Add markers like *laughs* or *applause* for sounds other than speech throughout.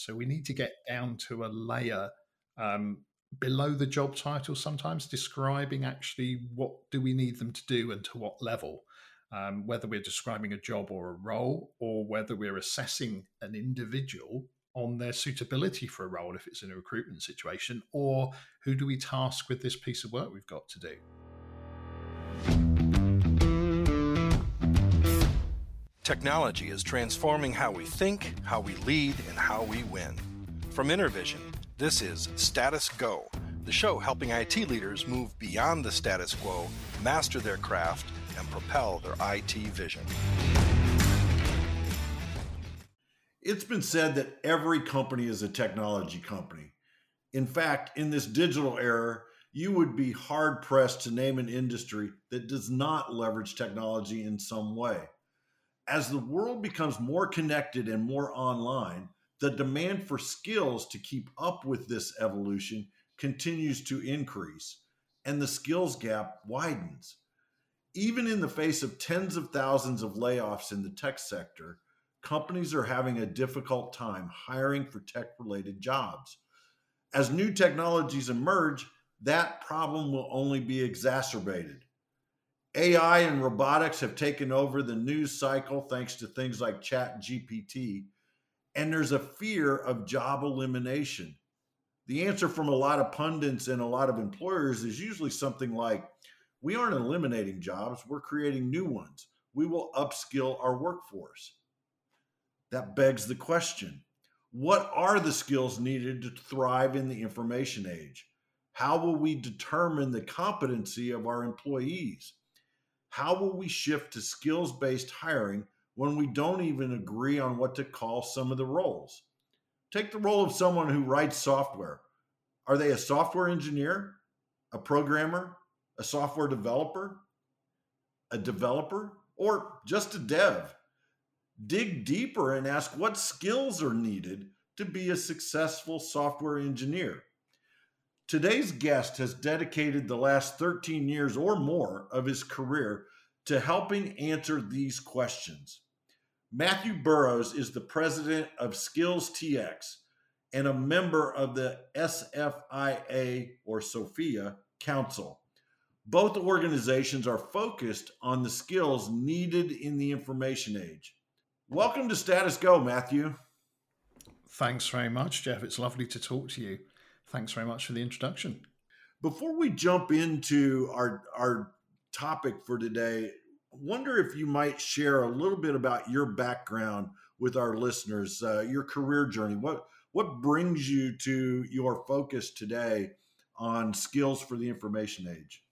So we need to get down to a layer um, below the job title sometimes describing actually what do we need them to do and to what level. Um, whether we're describing a job or a role or whether we're assessing an individual on their suitability for a role if it's in a recruitment situation or who do we task with this piece of work we've got to do Technology is transforming how we think, how we lead, and how we win. From InterVision, this is Status Go, the show helping IT leaders move beyond the status quo, master their craft, and propel their IT vision. It's been said that every company is a technology company. In fact, in this digital era, you would be hard pressed to name an industry that does not leverage technology in some way. As the world becomes more connected and more online, the demand for skills to keep up with this evolution continues to increase, and the skills gap widens. Even in the face of tens of thousands of layoffs in the tech sector, companies are having a difficult time hiring for tech related jobs. As new technologies emerge, that problem will only be exacerbated. AI and robotics have taken over the news cycle thanks to things like Chat GPT and there's a fear of job elimination. The answer from a lot of pundits and a lot of employers is usually something like, we aren't eliminating jobs, we're creating new ones. We will upskill our workforce. That begs the question what are the skills needed to thrive in the information age? How will we determine the competency of our employees? How will we shift to skills based hiring when we don't even agree on what to call some of the roles. Take the role of someone who writes software. Are they a software engineer, a programmer, a software developer, a developer, or just a dev? Dig deeper and ask what skills are needed to be a successful software engineer. Today's guest has dedicated the last 13 years or more of his career to helping answer these questions. Matthew Burrows is the president of SkillsTX and a member of the SFIA or SOFIA Council. Both organizations are focused on the skills needed in the information age. Welcome to Status Go, Matthew. Thanks very much, Jeff. It's lovely to talk to you. Thanks very much for the introduction. Before we jump into our, our topic for today, wonder if you might share a little bit about your background with our listeners, uh, your career journey. What what brings you to your focus today on skills for the information age?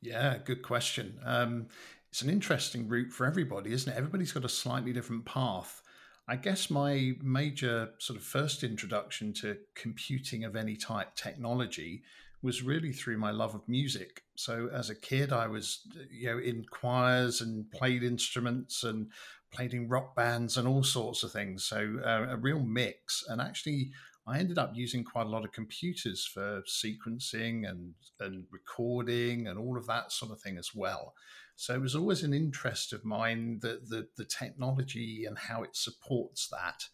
Yeah, good question. Um, it's an interesting route for everybody, isn't it? Everybody's got a slightly different path. I guess my major sort of first introduction to computing of any type technology was really through my love of music. So as a kid, I was you know in choirs and played instruments and played in rock bands and all sorts of things. So uh, a real mix. And actually, I ended up using quite a lot of computers for sequencing and and recording and all of that sort of thing as well. So it was always an interest of mine that the, the technology and how it supports that.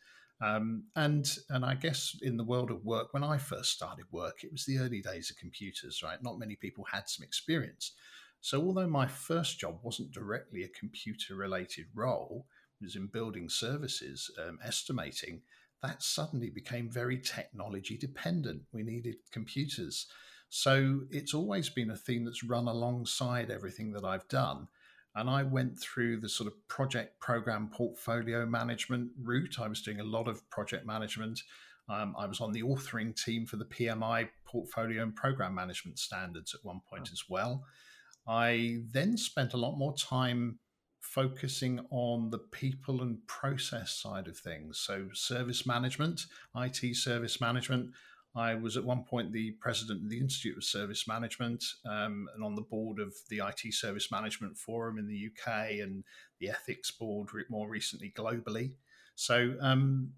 Um, and and I guess in the world of work, when I first started work, it was the early days of computers, right? Not many people had some experience. So although my first job wasn't directly a computer related role, it was in building services, um, estimating, that suddenly became very technology dependent. We needed computers. So it's always been a theme that's run alongside everything that I've done. And I went through the sort of project program portfolio management route. I was doing a lot of project management. Um, I was on the authoring team for the PMI portfolio and program management standards at one point oh. as well. I then spent a lot more time focusing on the people and process side of things. So, service management, IT service management. I was at one point the president of the Institute of Service Management um, and on the board of the IT Service Management Forum in the UK and the Ethics Board more recently globally. So, um,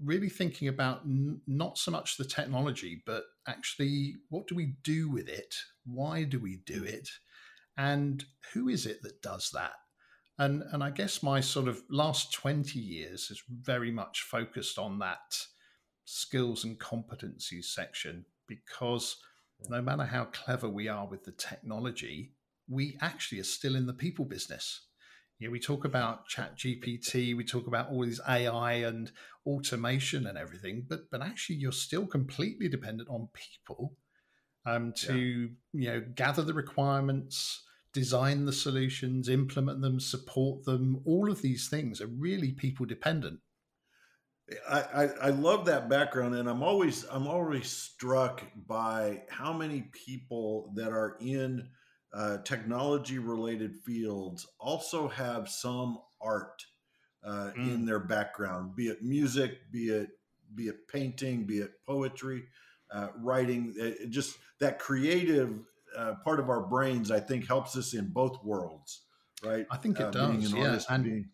really thinking about n- not so much the technology, but actually what do we do with it? Why do we do it? And who is it that does that? And, and I guess my sort of last 20 years is very much focused on that skills and competencies section because no matter how clever we are with the technology, we actually are still in the people business. You know, we talk about chat GPT, we talk about all these AI and automation and everything, but but actually you're still completely dependent on people um, to yeah. you know gather the requirements, design the solutions, implement them, support them. All of these things are really people dependent. I, I, I love that background, and I'm always I'm always struck by how many people that are in uh, technology related fields also have some art uh, mm. in their background, be it music, be it be it painting, be it poetry, uh, writing. It, just that creative uh, part of our brains, I think, helps us in both worlds, right? I think it uh, does. Yeah, and being,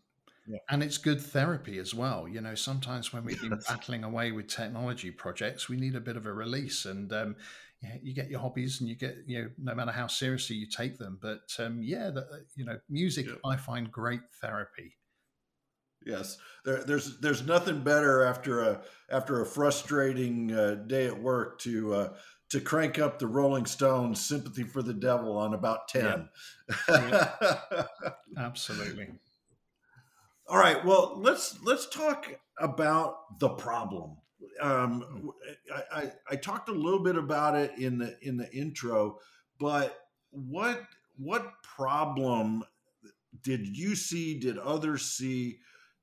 yeah. and it's good therapy as well. You know, sometimes when we've been battling away with technology projects, we need a bit of a release, and um, yeah, you get your hobbies, and you get you know, no matter how seriously you take them. But um, yeah, the, you know, music yeah. I find great therapy. Yes, there, there's there's nothing better after a after a frustrating uh, day at work to uh, to crank up the Rolling Stones "Sympathy for the Devil" on about ten. Yeah. yeah. *laughs* Absolutely. All right. Well, let's let's talk about the problem. Um, I, I, I talked a little bit about it in the in the intro, but what what problem did you see? Did others see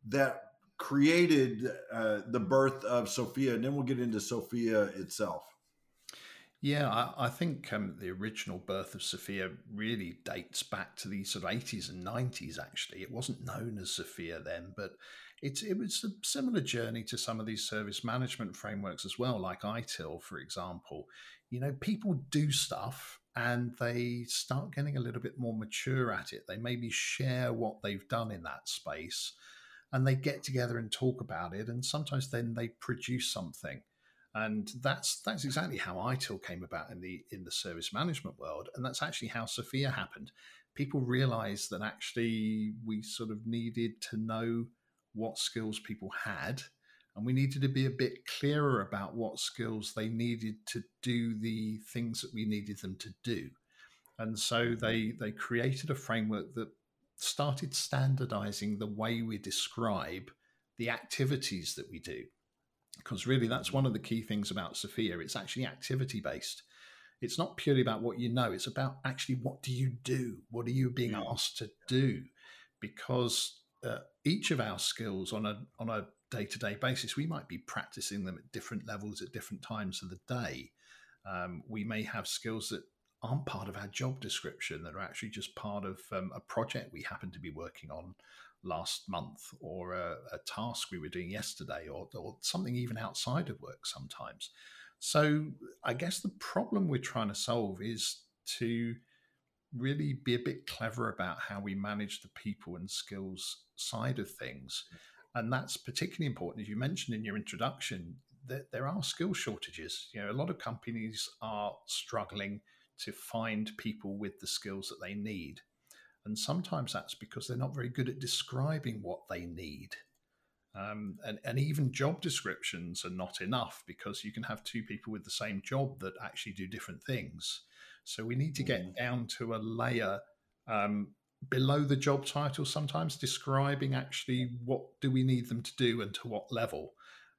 that created uh, the birth of Sophia? And then we'll get into Sophia itself. Yeah, I, I think um, the original birth of Sophia really dates back to the sort of 80s and 90s, actually. It wasn't known as Sophia then, but it's, it was a similar journey to some of these service management frameworks as well, like ITIL, for example. You know, people do stuff and they start getting a little bit more mature at it. They maybe share what they've done in that space and they get together and talk about it. And sometimes then they produce something and that's that's exactly how ITIL came about in the in the service management world, and that's actually how Sophia happened. People realized that actually we sort of needed to know what skills people had, and we needed to be a bit clearer about what skills they needed to do the things that we needed them to do. And so mm-hmm. they they created a framework that started standardizing the way we describe the activities that we do because really that's one of the key things about Sophia. It's actually activity based. It's not purely about what you know. It's about actually what do you do? What are you being mm. asked to do? Because uh, each of our skills on a on a day to day basis, we might be practicing them at different levels at different times of the day. Um, we may have skills that aren't part of our job description that are actually just part of um, a project we happen to be working on last month or a, a task we were doing yesterday or, or something even outside of work sometimes. So I guess the problem we're trying to solve is to really be a bit clever about how we manage the people and skills side of things. And that's particularly important, as you mentioned in your introduction, that there are skill shortages. You know, a lot of companies are struggling to find people with the skills that they need. And sometimes that's because they're not very good at describing what they need. Um, and, and even job descriptions are not enough because you can have two people with the same job that actually do different things. So we need to get mm. down to a layer um, below the job title, sometimes describing actually what do we need them to do and to what level.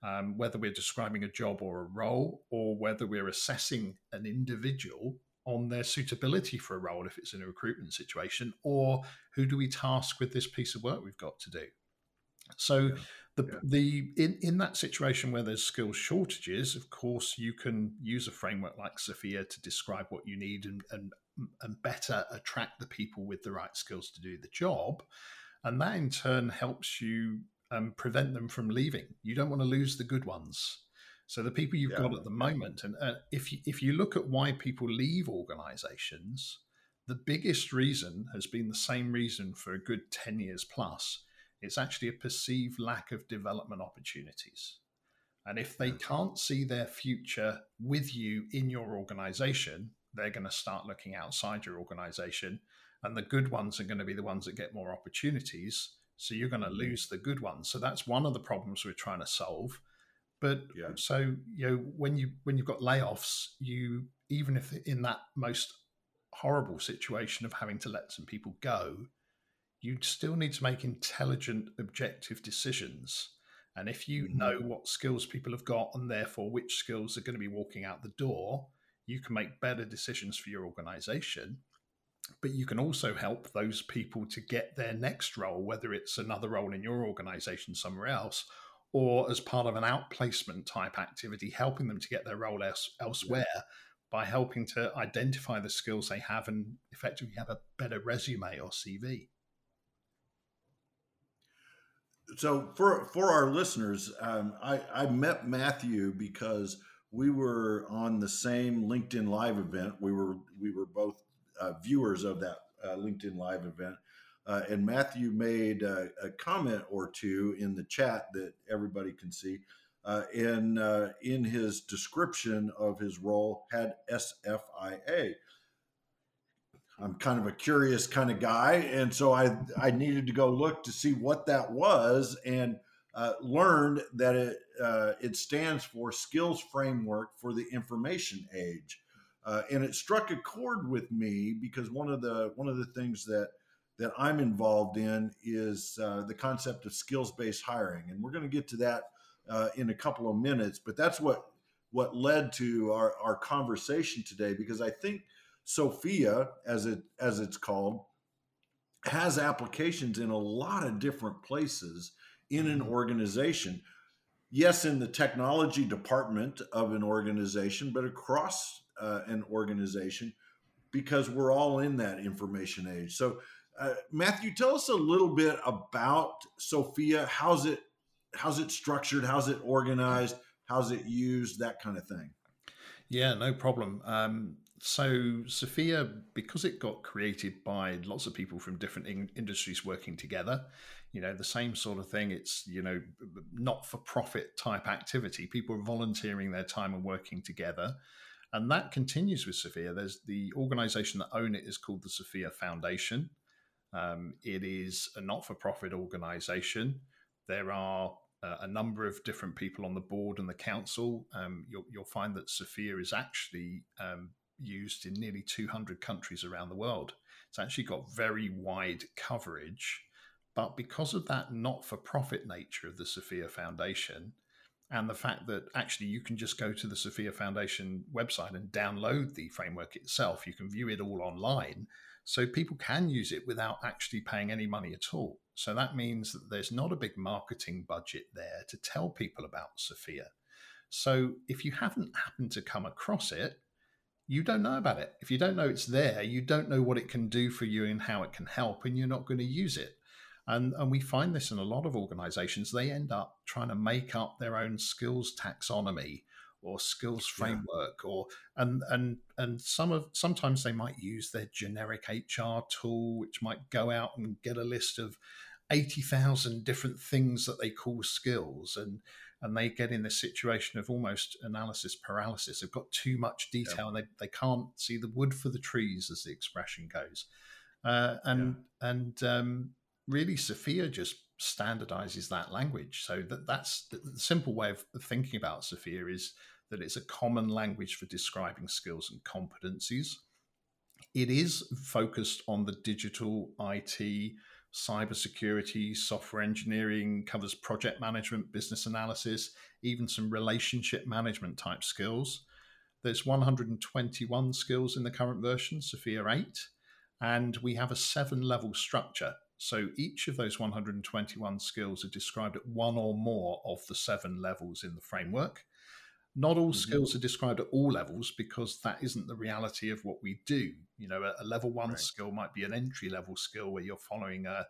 Um, whether we're describing a job or a role, or whether we're assessing an individual on their suitability for a role if it's in a recruitment situation, or who do we task with this piece of work we've got to do? So yeah. the yeah. the in, in that situation where there's skill shortages, of course, you can use a framework like Sophia to describe what you need and, and and better attract the people with the right skills to do the job. And that in turn helps you um, prevent them from leaving. You don't want to lose the good ones. So the people you've yeah. got at the moment, and uh, if you, if you look at why people leave organisations, the biggest reason has been the same reason for a good ten years plus. It's actually a perceived lack of development opportunities. And if they can't see their future with you in your organization, they're going to start looking outside your organization. And the good ones are going to be the ones that get more opportunities. So you're going to mm-hmm. lose the good ones. So that's one of the problems we're trying to solve But yeah. so you know when you when you've got layoffs, you even if in that most horrible situation of having to let some people go, you still need to make intelligent, objective decisions. And if you mm-hmm. know what skills people have got and therefore which skills are going to be walking out the door, you can make better decisions for your organization. But you can also help those people to get their next role, whether it's another role in your organization somewhere else or as part of an outplacement type activity, helping them to get their role else, elsewhere yeah. by helping to identify the skills they have and effectively have a better resume or CV. So for for our listeners, um, I, I met Matthew because we were on the same LinkedIn Live event. We were we were both uh, viewers of that uh, LinkedIn Live event, uh, and Matthew made a, a, comment or two in the chat that everybody can see. Uh, in uh, in his description of his role, had SFIA. I'm kind of a curious kind of guy, and so I I needed to go look to see what that was, and uh, learned that it uh, it stands for Skills Framework for the Information Age, uh, and it struck a chord with me because one of the one of the things that that I'm involved in is uh, the concept of skills based hiring, and we're going to get to that uh, in a couple of minutes. But that's what what led to our, our conversation today because I think Sophia, as it as it's called, has applications in a lot of different places in an mm-hmm. organization. Yes, in the technology department of an organization, but across uh, an organization because we're all in that information age. So uh, Matthew, tell us a little bit about Sophia. How's it how's it structured? How's it organized? How's it used? That kind of thing. Yeah, no problem. Um, so Sophia, because it got created by lots of people from different in- industries working together, you know, the same sort of thing. It's you know, not for profit type activity. People are volunteering their time and working together. And that continues with Sophia. There's the organization that own it is called the Sophia Foundation. Um, it is a not for profit organization. There are uh, a number of different people on the board and the council. Um, you'll, you'll, find that Sophia is actually um, used in nearly 200 countries around the world. It's actually got very wide coverage. But because of that not for profit nature of the Sophia Foundation, and the fact that actually you can just go to the Sophia Foundation website and download the framework itself, you can view it all online so people can use it without actually paying any money at all. So that means that there's not a big marketing budget there to tell people about Sophia. So if you haven't happened to come across it, you don't know about it. If you don't know it's there, you don't know what it can do for you and how it can help, and you're not going to use it. And, and we find this in a lot of organizations. They end up trying to make up their own skills taxonomy or skills framework yeah. or and and and some of sometimes they might use their generic HR tool which might go out and get a list of 80,000 different things that they call skills and and they get in this situation of almost analysis paralysis they've got too much detail yeah. and they, they can't see the wood for the trees as the expression goes uh, and yeah. and um, really sophia just standardizes that language. So that that's the, simple way of thinking about Sophia is that it's a common language for describing skills and competencies. It is focused on the digital IT, cybersecurity, software engineering, covers project management, business analysis, even some relationship management type skills. There's 121 skills in the current version, Sophia 8, and we have a seven level structure. So each of those 121 skills are described at one or more of the seven levels in the framework. Not all mm-hmm. skills are described at all levels because that isn't the reality of what we do. You know, a, a level one right. skill might be an entry level skill where you're following a,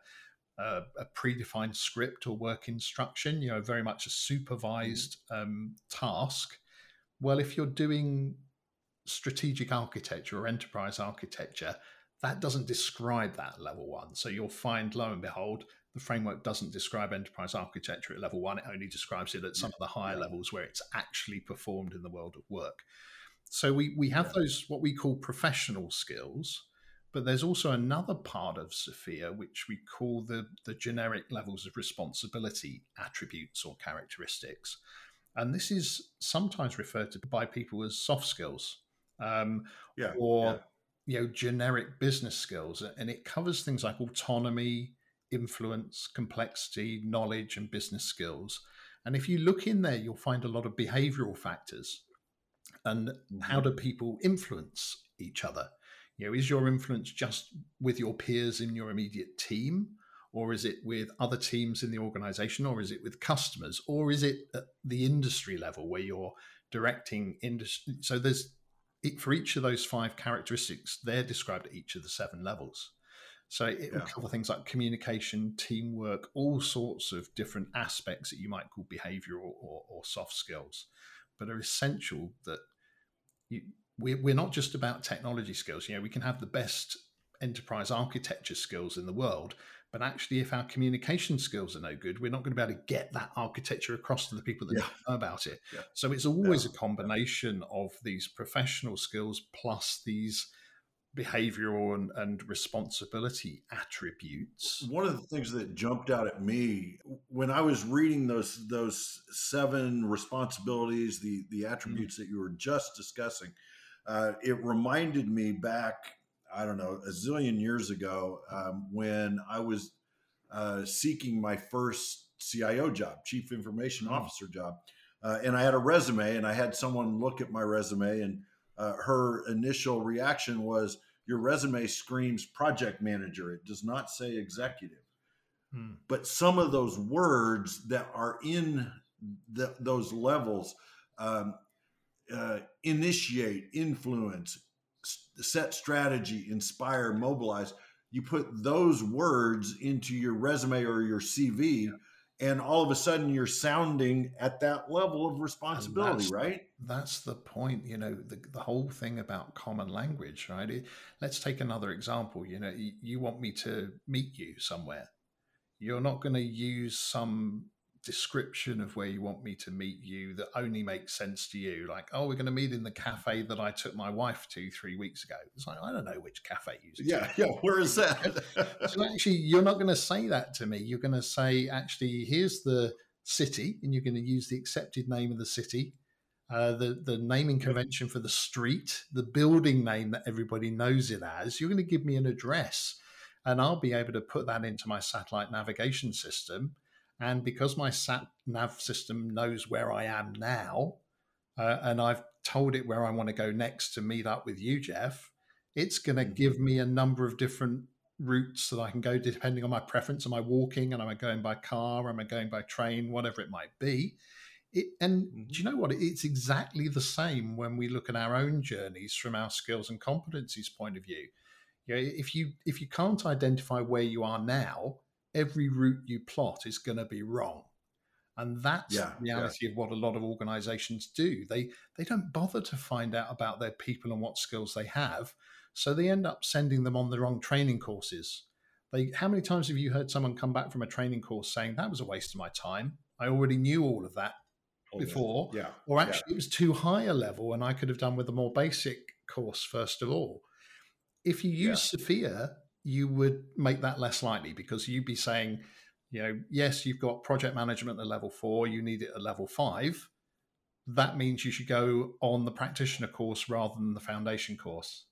a, a, predefined script or work instruction, you know, very much a supervised mm-hmm. um, task. Well, if you're doing strategic architecture or enterprise architecture, that doesn't describe that level one. So you'll find, lo and behold, the framework doesn't describe enterprise architecture at level one. It only describes it at some of the higher levels where it's actually performed in the world of work. So we, we have those, what we call professional skills, but there's also another part of Sophia which we call the, the generic levels of responsibility attributes or characteristics. And this is sometimes referred to by people as soft skills um, yeah, or yeah. You know generic business skills, and it covers things like autonomy, influence, complexity, knowledge, and business skills. And if you look in there, you'll find a lot of behavioral factors and mm-hmm. how do people influence each other. You know, is your influence just with your peers in your immediate team? or is it with other teams in the organization or is it with customers or is it at the industry level where you're directing industry so there's for each of those five characteristics they're described at each of the seven levels. So it will cover things like communication teamwork all sorts of different aspects that you might call behavioral or, or soft skills but are essential that you, we're, we're not just about technology skills. You know we can have the best enterprise architecture skills in the world but actually, if our communication skills are no good, we're not going to be able to get that architecture across to the people that yeah. know about it. Yeah. So it's always yeah. a combination of these professional skills plus these behavioral and, and, responsibility attributes. One of the things that jumped out at me when I was reading those those seven responsibilities, the the mm. attributes mm. that you were just discussing, uh, it reminded me back I don't know, a zillion years ago um, when I was uh, seeking my first CIO job, Chief Information mm-hmm. Officer job. Uh, and I had a resume, and I had someone look at my resume, and uh, her initial reaction was, Your resume screams project manager. It does not say executive. Hmm. But some of those words that are in the, those levels um, uh, initiate, influence, set strategy, inspire, mobilize. You put those words into your resume or your CV, yeah. and all of a sudden you're sounding at that level of responsibility, that's, right? That's the point. You know, the, the whole thing about common language, right? It, let's take another example. You know, you, you want me to meet you somewhere. You're not going to use some description of where you want me to meet you that only makes sense to you. Like, oh, we're going to meet in the cafe that I took my wife to three weeks ago. It's like, I don't know which cafe you Yeah, yeah, where is that? *laughs* so actually, you're not going to say that to me. You're going to say, actually, here's the city, and you're going to use the accepted name of the city. Uh, the the naming convention for the street, the building name that everybody knows it as. You're going to give me an address, and I'll be able to put that into my satellite navigation system, and because my sat nav system knows where I am now, uh, and I've told it where I want to go next to meet up with you, Jeff, it's going to mm-hmm. give me a number of different routes that I can go depending on my preference. Am I walking and am I going by car? Am I going by train? Whatever it might be. It, and mm-hmm. do you know what? It's exactly the same when we look at our own journeys from our skills and competencies point of view. You know, if you if you can't identify where you are now, every route you plot is going to be wrong. And that's yeah, the reality yeah. of what a lot of organizations do. They they don't bother to find out about their people and what skills they have. So they end up sending them on the wrong training courses. They how many times have you heard someone come back from a training course saying that was a waste of my time? I already knew all of that oh, before. Yeah. Or actually yeah. it was too high a level and I could have done with a more basic course first of all. If you use Sophia you would make that less likely because you'd be saying, you know, yes, you've got project management at level four, you need it at level five. That means you should go on the practitioner course rather than the foundation course.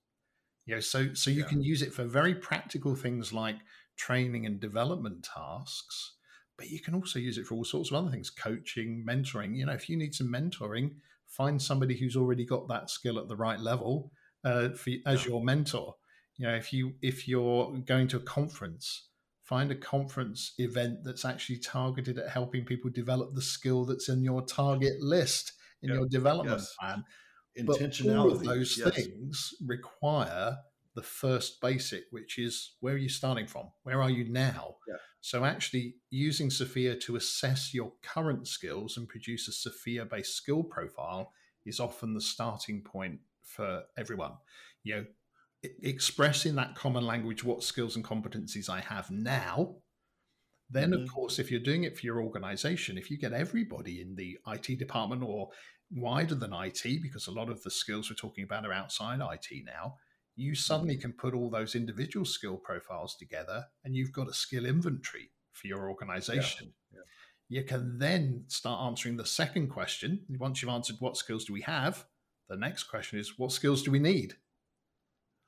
You know, so so you yeah. can use it for very practical things like training and development tasks, but you can also use it for all sorts of other things, coaching, mentoring. You know, if you need some mentoring, find somebody who's already got that skill at the right level uh, for, as yeah. your mentor you know if you if you're going to a conference find a conference event that's actually targeted at helping people develop the skill that's in your target list in yep. your development yes. plan intentionality but all of those yes. things require the first basic which is where are you starting from where are you now yeah. so actually using sophia to assess your current skills and produce a sophia based skill profile is often the starting point for everyone you know express in that common language what skills and competencies I have now. Then, mm-hmm. of course, if you're doing it for your organization, if you get everybody in the IT department or wider than IT, because a lot of the skills we're talking about are outside IT now, you suddenly mm-hmm. can put all those individual skill profiles together and you've got a skill inventory for your organization. Yeah. Yeah. You can then start answering the second question. Once you've answered what skills do we have, the next question is what skills do we need?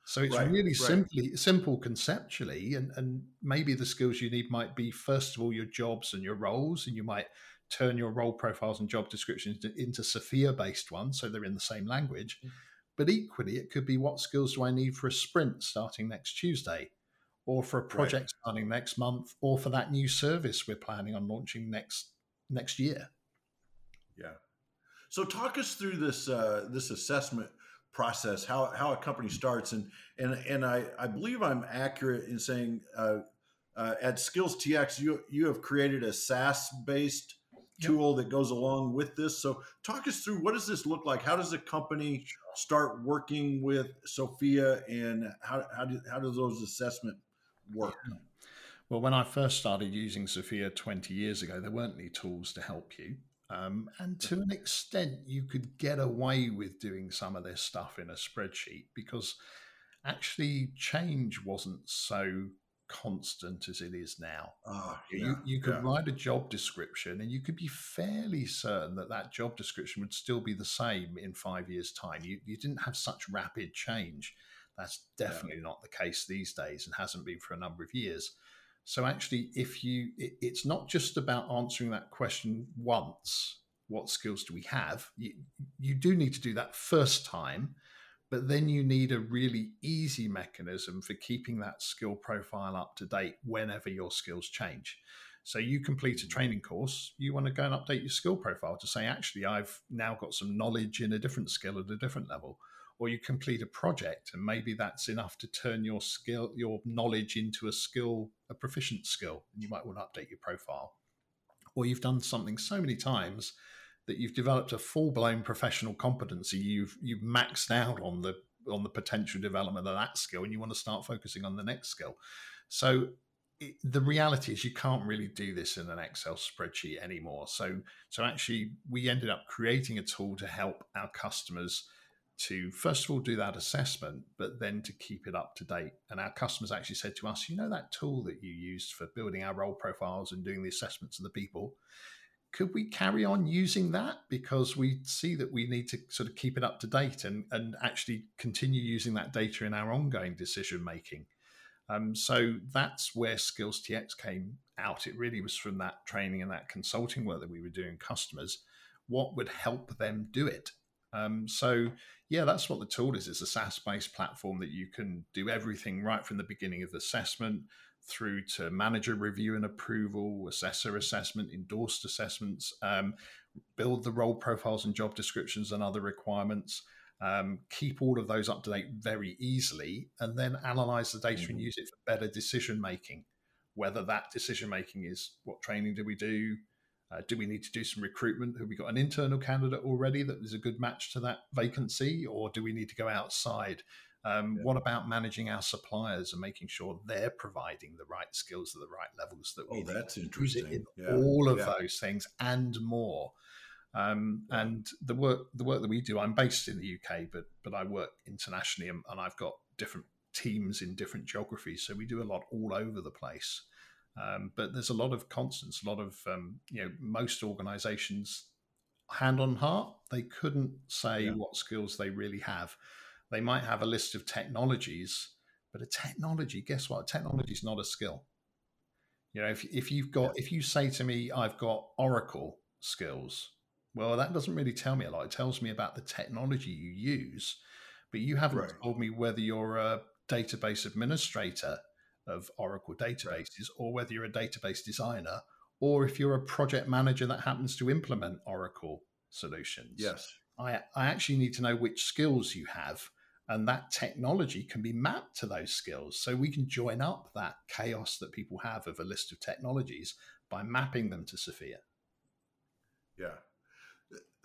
So it's right, really right. simply simple conceptually, and, and maybe the skills you need might be first of all your jobs and your roles, and you might turn your role profiles and job descriptions into, into Sophia based ones, so they're in the same language. Mm-hmm. But equally, it could be what skills do I need for a sprint starting next Tuesday, or for a project right. starting next month, or for that new service we're planning on launching next next year. Yeah. So talk us through this uh, this assessment process, how how a company starts, and and and I I believe I'm accurate in saying uh, uh, at SkillsTX you you have created a SaaS based tool that goes along with this. So talk us through what does this look like? How does a company start working with Sophia, and how how do how do those assessment work? Well, when I first started using Sophia 20 years ago, there weren't any tools to help you. Um, and to an extent, you could get away with doing some of this stuff in a spreadsheet because actually change wasn't so constant as it is now. Oh, yeah, you, you could yeah. write a job description and you could be fairly certain that that job description would still be the same in five years' time. You, you didn't have such rapid change. That's definitely yeah. not the case these days and hasn't been for a number of years. So actually, if you, it, it's not just about answering that question once. What skills do we have? You, you do need to do that first time, but then you need a really easy mechanism for keeping that skill profile up to date whenever your skills change. So you complete a mm. training course, you want to go and update your skill profile to say, actually, I've now got some knowledge in a different skill at a different level or you complete a project and maybe that's enough to turn your skill your knowledge into a skill a proficient skill and you might want to update your profile. Or you've done something so many times that you've developed a full-blown professional competency you've you've maxed out on the on the potential development of that skill and you want to start focusing on the next skill. So the reality is you can't really do this in an excel spreadsheet anymore. So so actually we ended up creating a tool to help our customers to first of all do that assessment, but then to keep it up to date. And our customers actually said to us, you know, that tool that you used for building our role profiles and doing the assessments of the people, could we carry on using that? Because we see that we need to sort of keep it up to date and, and actually continue using that data in our ongoing decision making. Um, so that's where SkillsTX came out. It really was from that training and that consulting work that we were doing customers. What would help them do it? Um, so yeah, that's what the tool is. It's a SaaS-based platform that you can do everything right from the beginning of the assessment through to manager review and approval, assessor assessment, endorsed assessments, um, build the role profiles and job descriptions and other requirements. Um, keep all of those up to date very easily, and then analyze the data mm-hmm. and use it for better decision making. Whether that decision making is what training do we do, uh, do we need to do some recruitment? Have we got an internal candidate already that is a good match to that vacancy, or do we need to go outside? Um, yeah. What about managing our suppliers and making sure they're providing the right skills at the right levels that we oh, that's interesting. in yeah. all of yeah. those things and more. Um, and the work the work that we do, I'm based in the UK, but but I work internationally, and, and I've got different teams in different geographies, so we do a lot all over the place. Um, but there's a lot of constants, a lot of, um, you know, most organizations, hand on heart, they couldn't say yeah. what skills they really have. They might have a list of technologies, but a technology, guess what? A technology is not a skill. You know, if, if you've got, if you say to me, I've got Oracle skills, well, that doesn't really tell me a lot. It tells me about the technology you use, but you haven't right. told me whether you're a database administrator of Oracle databases, or whether you're a database designer, or if you're a project manager that happens to implement Oracle solutions. Yes. I, I actually need to know which skills you have, and that technology can be mapped to those skills. So we can join up that chaos that people have of a list of technologies by mapping them to Sophia. Yeah.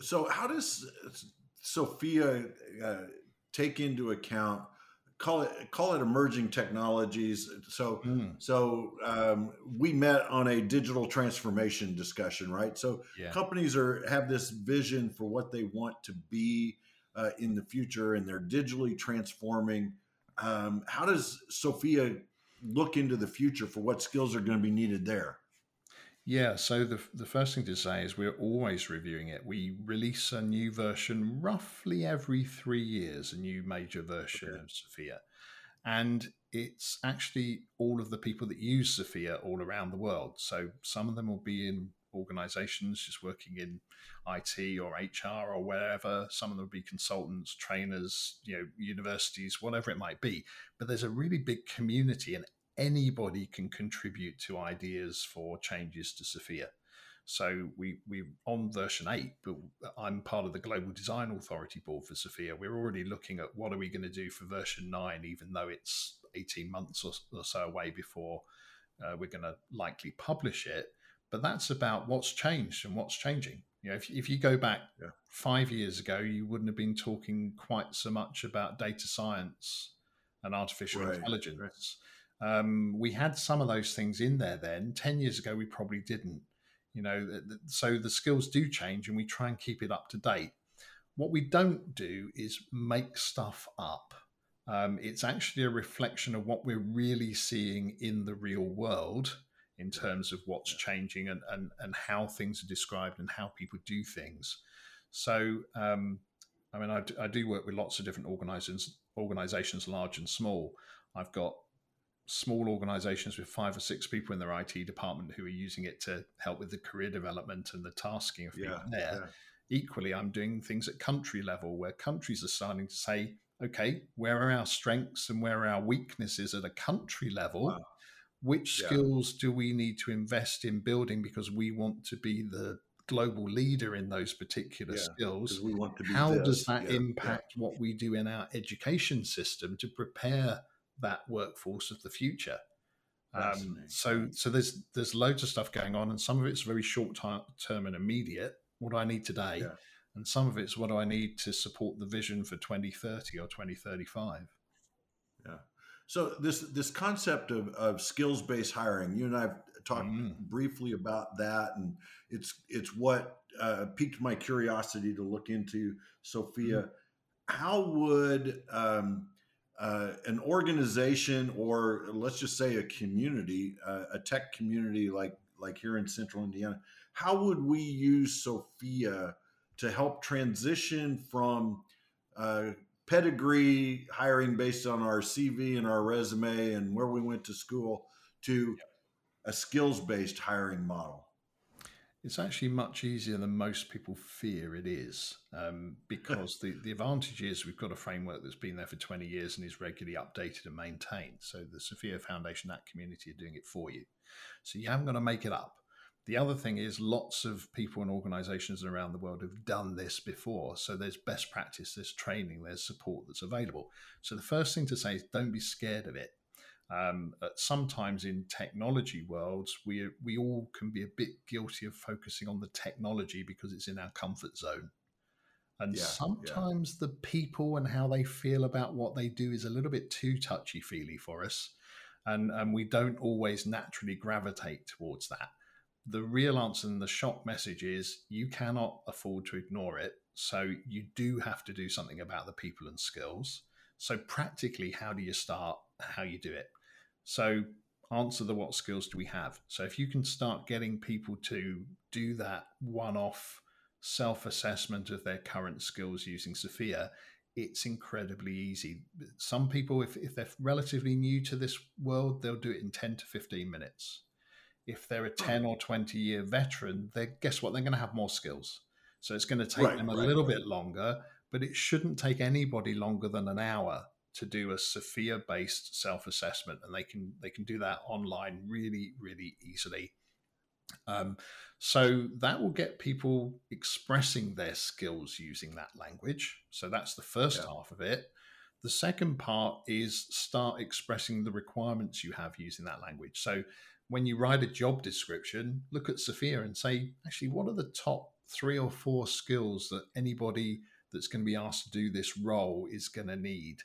So, how does Sophia uh, take into account call it call it emerging technologies. So mm. so um, we met on a digital transformation discussion, right? So yeah. companies are have this vision for what they want to be uh, in the future, and they're digitally transforming. Um, how does Sophia look into the future for what skills are going to be needed there? Yeah, so the, the first thing to say is we're always reviewing it. We release a new version roughly every three years, a new major version okay. of Sophia. And it's actually all of the people that use Sophia all around the world. So some of them will be in organizations just working in IT or HR or wherever. Some of them will be consultants, trainers, you know, universities, whatever it might be. But there's a really big community and anybody can contribute to ideas for changes to Sophia. So we we on version eight, but I'm part of the Global Design Authority Board for Sophia. We're already looking at what are we going to do for version nine, even though it's 18 months or, so away before uh, we're going to likely publish it. But that's about what's changed and what's changing. You know, if, if you go back yeah. five years ago, you wouldn't have been talking quite so much about data science and artificial right. intelligence. Right. Um, we had some of those things in there then. 10 years ago, we probably didn't. You know, so the skills do change and we try and keep it up to date. What we don't do is make stuff up. Um, it's actually a reflection of what we're really seeing in the real world in terms of what's changing and, and, and how things are described and how people do things. So, um, I mean, I do, I do work with lots of different organizations, organizations, large and small. I've got small organizations with five or six people in their IT department who are using it to help with the career development and the tasking of people yeah, there. Yeah. Equally, I'm doing things at country level where countries are starting to say, okay, where are our strengths and where are our weaknesses at a country level? Wow. Which yeah. skills do we need to invest in building because we want to be the global leader in those particular skills? We want to How does that impact what we do in our education system to prepare? That workforce of the future. Um, so so there's there's loads of stuff going on, and some of it's very short term and immediate. What do I need today? Yeah. And some of it's what do I need to support the vision for 2030 or 2035? Yeah. So this this concept of, of skills based hiring, you and I've talked mm. briefly about that, and it's it's what uh, piqued my curiosity to look into Sophia. Mm. How would um, uh, an organization or let's just say a community, uh, a tech community like like here in Central Indiana, how would we use Sophia to help transition from uh, pedigree hiring based on our CV and our resume and where we went to school to a skills based hiring model? It's actually much easier than most people fear it is, um, because the, the advantage is we've got a framework that's been there for 20 years and is regularly updated and maintained. So the Sophia Foundation, that community are doing it for you. So you haven't got to make it up. The other thing is lots of people and organizations around the world have done this before. So there's best practice, there's training, there's support that's available. So the first thing to say is don't be scared of it. Um, sometimes in technology worlds, we we all can be a bit guilty of focusing on the technology because it's in our comfort zone. And yeah, sometimes yeah. the people and how they feel about what they do is a little bit too touchy feely for us. And, and we don't always naturally gravitate towards that. The real answer and the shock message is you cannot afford to ignore it. So you do have to do something about the people and skills. So, practically, how do you start? How you do it? So answer the what skills do we have? So if you can start getting people to do that one off self assessment of their current skills using Sophia, it's incredibly easy. Some people, if, if they're relatively new to this world, they'll do it in 10 to 15 minutes. If they're a 10 or 20 year veteran, they guess what? They're going to have more skills. So it's going to take right, them a right, little right. bit longer, but it shouldn't take anybody longer than an hour to do a Sophia based self assessment, and they can they can do that online really really easily. Um, so that will get people expressing their skills using that language. So that's the first yeah. half of it. The second part is start expressing the requirements you have using that language. So when you write a job description, look at Sophia and say, actually, what are the top three or four skills that anybody that's going to be asked to do this role is going to need?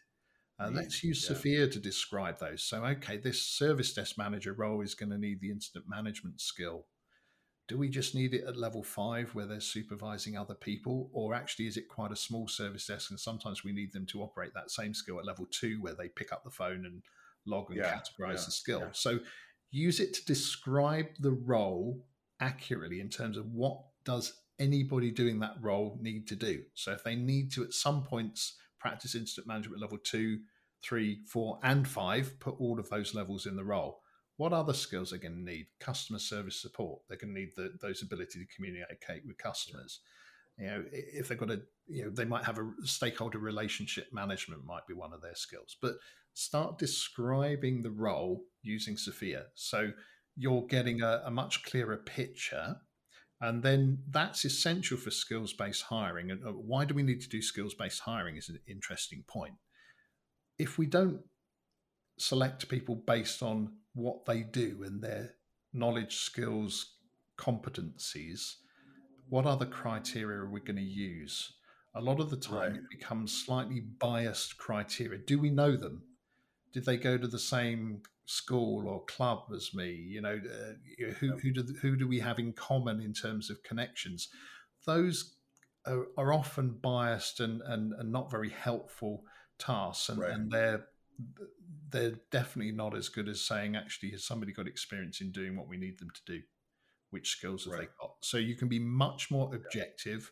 Uh, let's use yeah. Sophia to describe those. So, okay, this service desk manager role is going to need the incident management skill. Do we just need it at level five where they're supervising other people? Or actually, is it quite a small service desk? And sometimes we need them to operate that same skill at level two where they pick up the phone and log and yeah, categorize the skill. So, use it to describe the role accurately in terms of what does anybody doing that role need to do. So if they need to at some points practice incident management level two, three, four, and five, put all of those levels in the role. What other skills are going to need? Customer service support. They're going to need the, those ability to communicate with customers. You know, if they've got a, you know, they might have a stakeholder relationship management might be one of their skills. But start describing the role using SFIA. So you're getting a, a much clearer picture. And then that's essential for skills based hiring. And uh, why do we need to do skills based hiring is an interesting point. If we don't select people based on what they do and their knowledge, skills, competencies, what other criteria are we going to use? A lot of the time, right. it becomes slightly biased criteria. Do we know them? Did they go to the same school or club as me? You know, uh, who who do who do we have in common in terms of connections? Those are, are often biased and, and, and not very helpful tasks, and, right. and they're they're definitely not as good as saying actually has somebody got experience in doing what we need them to do which skills have right. they got so you can be much more objective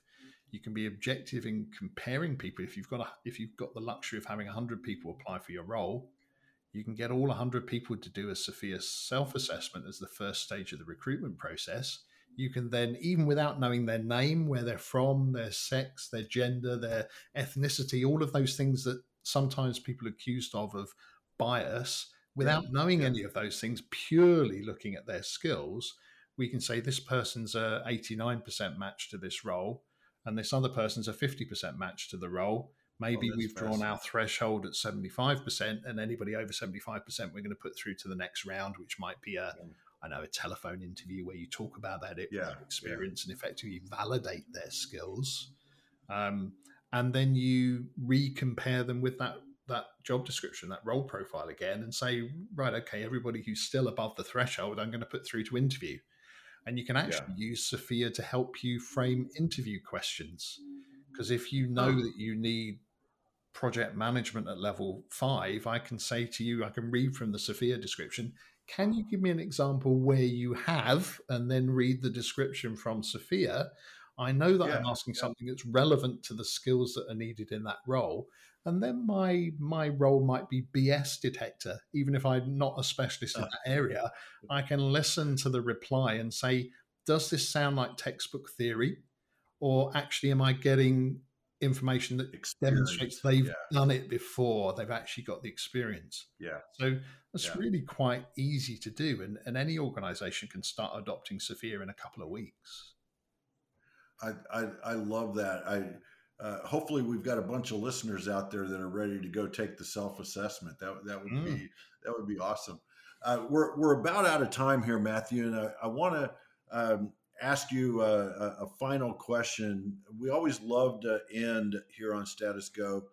you can be objective in comparing people if you've got a, if you've got the luxury of having 100 people apply for your role you can get all 100 people to do a SFIA self-assessment as the first stage of the recruitment process you can then even without knowing their name where they're from their sex their gender their ethnicity all of those things that sometimes people are accused of of bias without yeah. knowing yeah. any of those things purely looking at their skills we can say this person's a 89% match to this role and this other person's a 50% match to the role maybe oh, we've drawn our threshold at 75% and anybody over 75% we're going to put through to the next round which might be a yeah. I know a telephone interview where you talk about that yeah, experience yeah. and effectively validate their skills um, and then you recompare them with that that job description, that role profile again, and say, right, okay, everybody who's still above the threshold, I'm going to put through to interview. And you can actually yeah. use SFIA to help you frame interview questions. Because if you know oh. that you need project management at level five, I can say to you, I can read from the SFIA description. Can you give me an example where you have, and then read the description from SFIA? I know that yeah, I'm asking yeah. something that's relevant to the skills that are needed in that role. And then my my role might be BS detector. Even if I'm not a specialist in ah. that area, I can listen to the reply and say, does this sound like textbook theory? Or actually am I getting information that experience. demonstrates they've yeah. done it before, they've actually got the experience. Yeah. So that's really quite easy to do. And, and any organization can start adopting SFIA in a couple of weeks. I, I, I love that. I uh, hopefully we've got a bunch of listeners out there that are ready to go take the self assessment. That that would mm. be that would be awesome. Uh, we're we're about out of time here, Matthew, and I, I want to um, ask you a, a, final question. We always love to end here on Status Go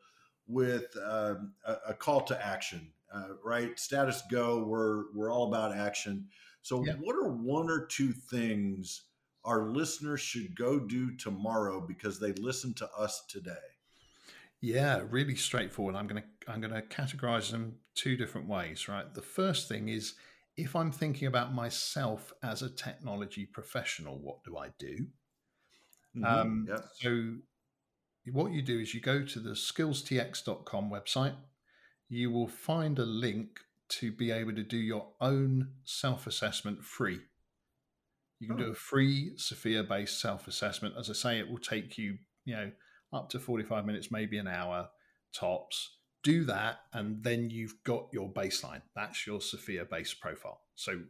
with um, a, a, call to action. Uh, right, Status Go. We're we're all about action. So, yeah. what are one or two things? our listeners should go do tomorrow because they listened to us today? Yeah, really straightforward. I'm to I'm going to categorize them two different ways, right? The first thing is if I'm thinking about myself as a technology professional, what do I do? Mm-hmm. Um, yeah. So what you do is you go to the skillstx.com website. You will find a link to be able to do your own self-assessment free. You can oh. do a free SFIA based self assessment. As I say, it will take you, you know, up to 45 minutes, maybe an hour tops. Do that, and then you've got your baseline. That's your SFIA base profile. So,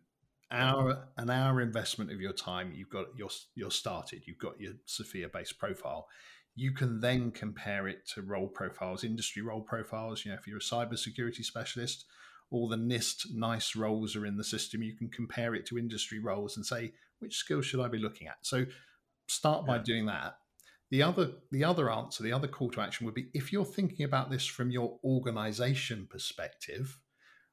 hour an hour investment of your time, you've got you're you're started. You've got your SFIA base profile. You can then compare it to role profiles, industry role profiles. You know, if you're a cybersecurity specialist, all the NIST NICE roles are in the system. You can compare it to industry roles and say, which skills should I be looking at? So start by yeah. doing that. The other the other answer, the other call to action would be if you're thinking about this from your organization perspective,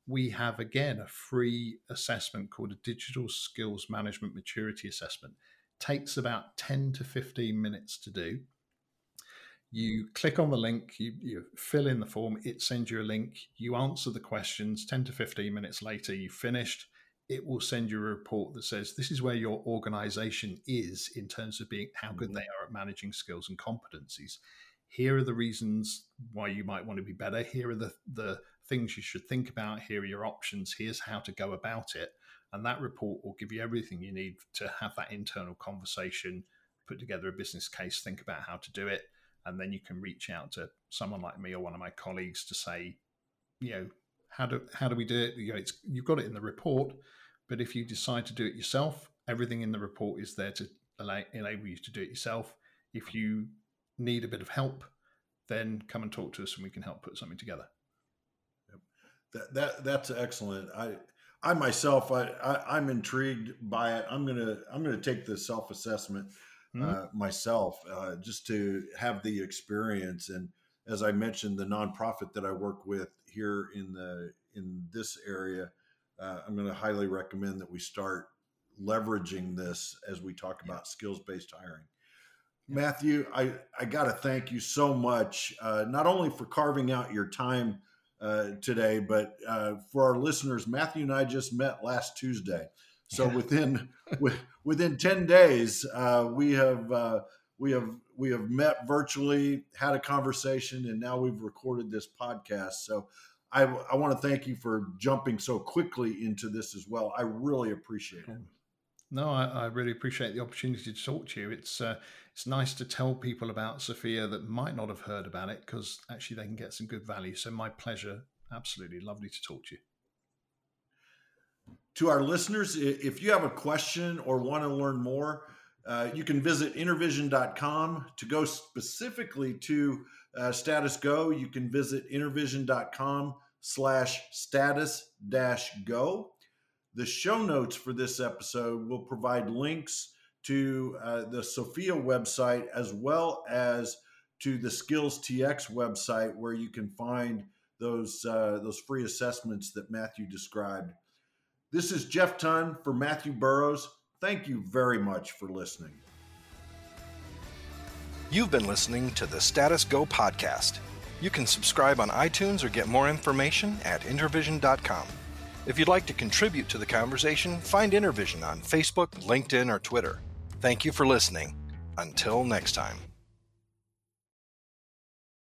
we have again a free assessment called a digital skills management maturity assessment. Takes about 10 to 15 minutes to do. You click on the link, you, you fill in the form, it sends you a link, you answer the questions 10 to 15 minutes later, you finished it will send you a report that says this is where your organization is in terms of being how good mm-hmm. they are at managing skills and competencies. Here are the reasons why you might want to be better. Here are the, the things you should think about. Here are your options. Here's how to go about it. And that report will give you everything you need to have that internal conversation, put together a business case, think about how to do it. And then you can reach out to someone like me or one of my colleagues to say, you know, how do how do we do it? You know, it's, you've got it in the report but if you decide to do it yourself, everything in the report is there to allow, enable you to do it yourself. If you need a bit of help, then come and talk to us and we can help put something together. That, that that's excellent. I I myself I, I am intrigued by it. I'm gonna I'm gonna take the self assessment mm-hmm. uh, myself uh, just to have the experience. And as I mentioned, the nonprofit that I work with here in the in this area uh, I'm going to highly recommend that we start leveraging this as we talk about skills based hiring. Matthew, I, I got to thank you so much, uh, not only for carving out your time uh, today, but uh, for our listeners. Matthew and I just met last Tuesday, so within *laughs* within ten days, uh, we have uh, we have we have met virtually, had a conversation, and now we've recorded this podcast. So I, I want to thank you for jumping so quickly into this as well. I really appreciate it. No, I, I really appreciate the opportunity to talk to you. It's uh, it's nice to tell people about SFIA that might not have heard about it because actually they can get some good value. So my pleasure. Absolutely lovely to talk to you. To our listeners, if you have a question or want to learn more, uh, you can visit intervision.com to go specifically to uh, status go, you can visit intervision.com slash status dash go. The show notes for this episode will provide links to uh, the SFIA website as well as to the SkillsTX website where you can find those uh, those free assessments that Matthew described. This is Jeff Tunn for Matthew Burrows. Thank you very much for listening. You've been listening to the Status Go podcast. You can subscribe on iTunes or get more information at intervision.com. If you'd like to contribute to the conversation, find InterVision on Facebook, LinkedIn, or Twitter. Thank you for listening. Until next time.